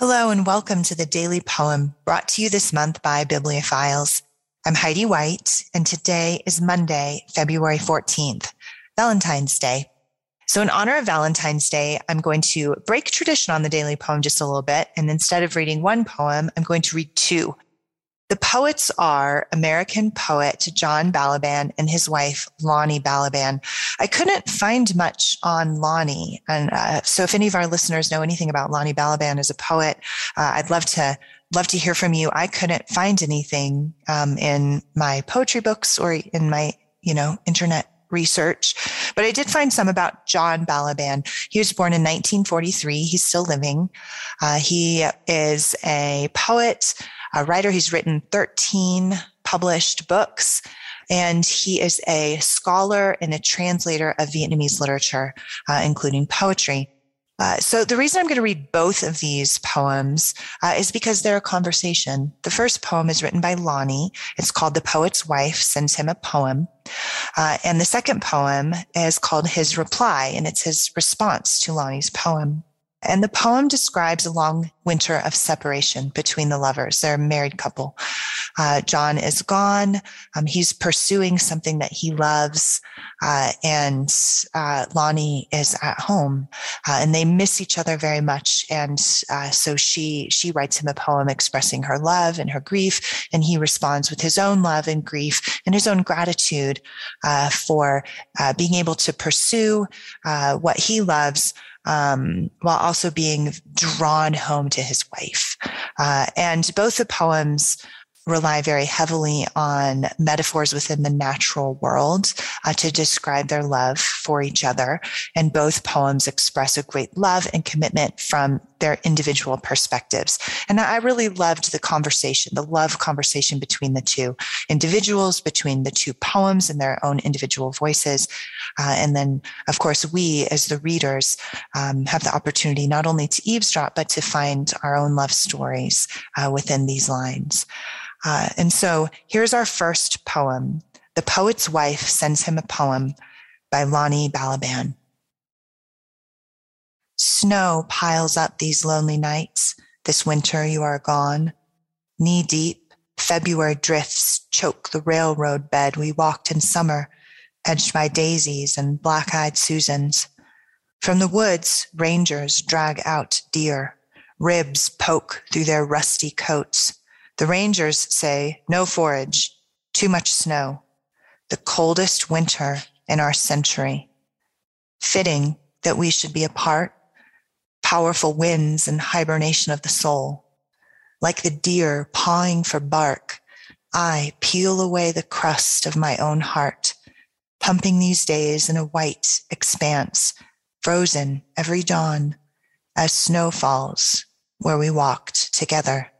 Hello, and welcome to the Daily Poem brought to you this month by Bibliophiles. I'm Heidi White, and today is Monday, February 14th, Valentine's Day. So, in honor of Valentine's Day, I'm going to break tradition on the Daily Poem just a little bit. And instead of reading one poem, I'm going to read two. The poets are American poet John Balaban and his wife, Lonnie Balaban. I couldn't find much on Lonnie. And uh, so if any of our listeners know anything about Lonnie Balaban as a poet, uh, I'd love to love to hear from you. I couldn't find anything um, in my poetry books or in my, you know, internet research, but I did find some about John Balaban. He was born in 1943. He's still living. Uh, he is a poet, a writer. He's written 13 published books. And he is a scholar and a translator of Vietnamese literature, uh, including poetry. Uh, so the reason I'm going to read both of these poems uh, is because they're a conversation. The first poem is written by Lonnie. It's called "The Poet's Wife Sends Him a Poem," uh, and the second poem is called "His Reply," and it's his response to Lonnie's poem. And the poem describes a long winter of separation between the lovers. They're a married couple. Uh, John is gone. Um, he's pursuing something that he loves. Uh, and uh, Lonnie is at home. Uh, and they miss each other very much. And uh, so she, she writes him a poem expressing her love and her grief. And he responds with his own love and grief and his own gratitude uh, for being able to pursue what he loves um, while also being drawn home to his wife. Uh, and both the poems rely very heavily on metaphors within the natural world uh, to describe their love for each other. And both poems express a great love and commitment from their individual perspectives. And I really loved the conversation, the love conversation between the two individuals, between the two poems and their own individual voices. Uh, and then, of course, we as the readers um, have the opportunity not only to eavesdrop, but to find our own love stories uh, within these lines. Uh, and so here's our first poem. The Poet's Wife Sends Him a Poem by Lonnie Balaban. Snow piles up these lonely nights. This winter you are gone. Knee deep, February drifts choke the railroad bed we walked in summer, edged by daisies and black eyed Susans. From the woods, rangers drag out deer. Ribs poke through their rusty coats. The rangers say no forage, too much snow, the coldest winter in our century. Fitting that we should be apart, powerful winds and hibernation of the soul. Like the deer pawing for bark, I peel away the crust of my own heart, pumping these days in a white expanse, frozen every dawn as snow falls where we walked together.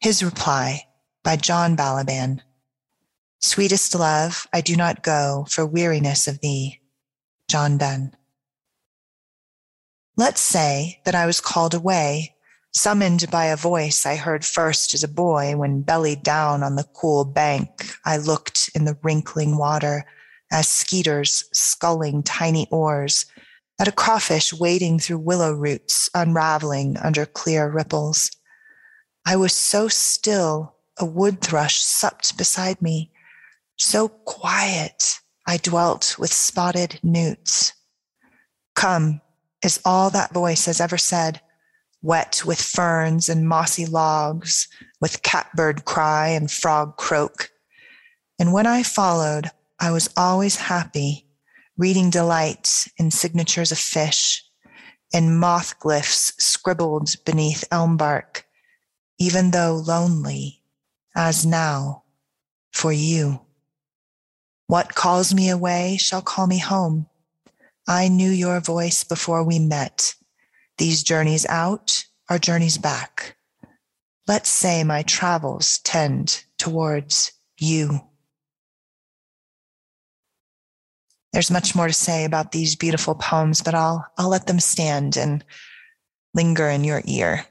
His Reply by John Balaban. Sweetest love, I do not go for weariness of thee. John Donne. Let's say that I was called away, summoned by a voice I heard first as a boy when bellied down on the cool bank. I looked in the wrinkling water as skeeters sculling tiny oars at a crawfish wading through willow roots, unraveling under clear ripples. I was so still, a wood thrush supped beside me. So quiet, I dwelt with spotted newts. Come is all that voice has ever said, wet with ferns and mossy logs, with catbird cry and frog croak. And when I followed, I was always happy, reading delight in signatures of fish, in moth glyphs scribbled beneath elm bark even though lonely, as now, for you. What calls me away shall call me home. I knew your voice before we met. These journeys out are journeys back. Let's say my travels tend towards you. There's much more to say about these beautiful poems, but I'll, I'll let them stand and linger in your ear.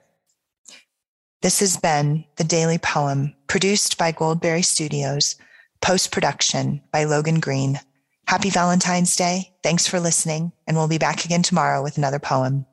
This has been the Daily Poem, produced by Goldberry Studios, post production by Logan Green. Happy Valentine's Day. Thanks for listening, and we'll be back again tomorrow with another poem.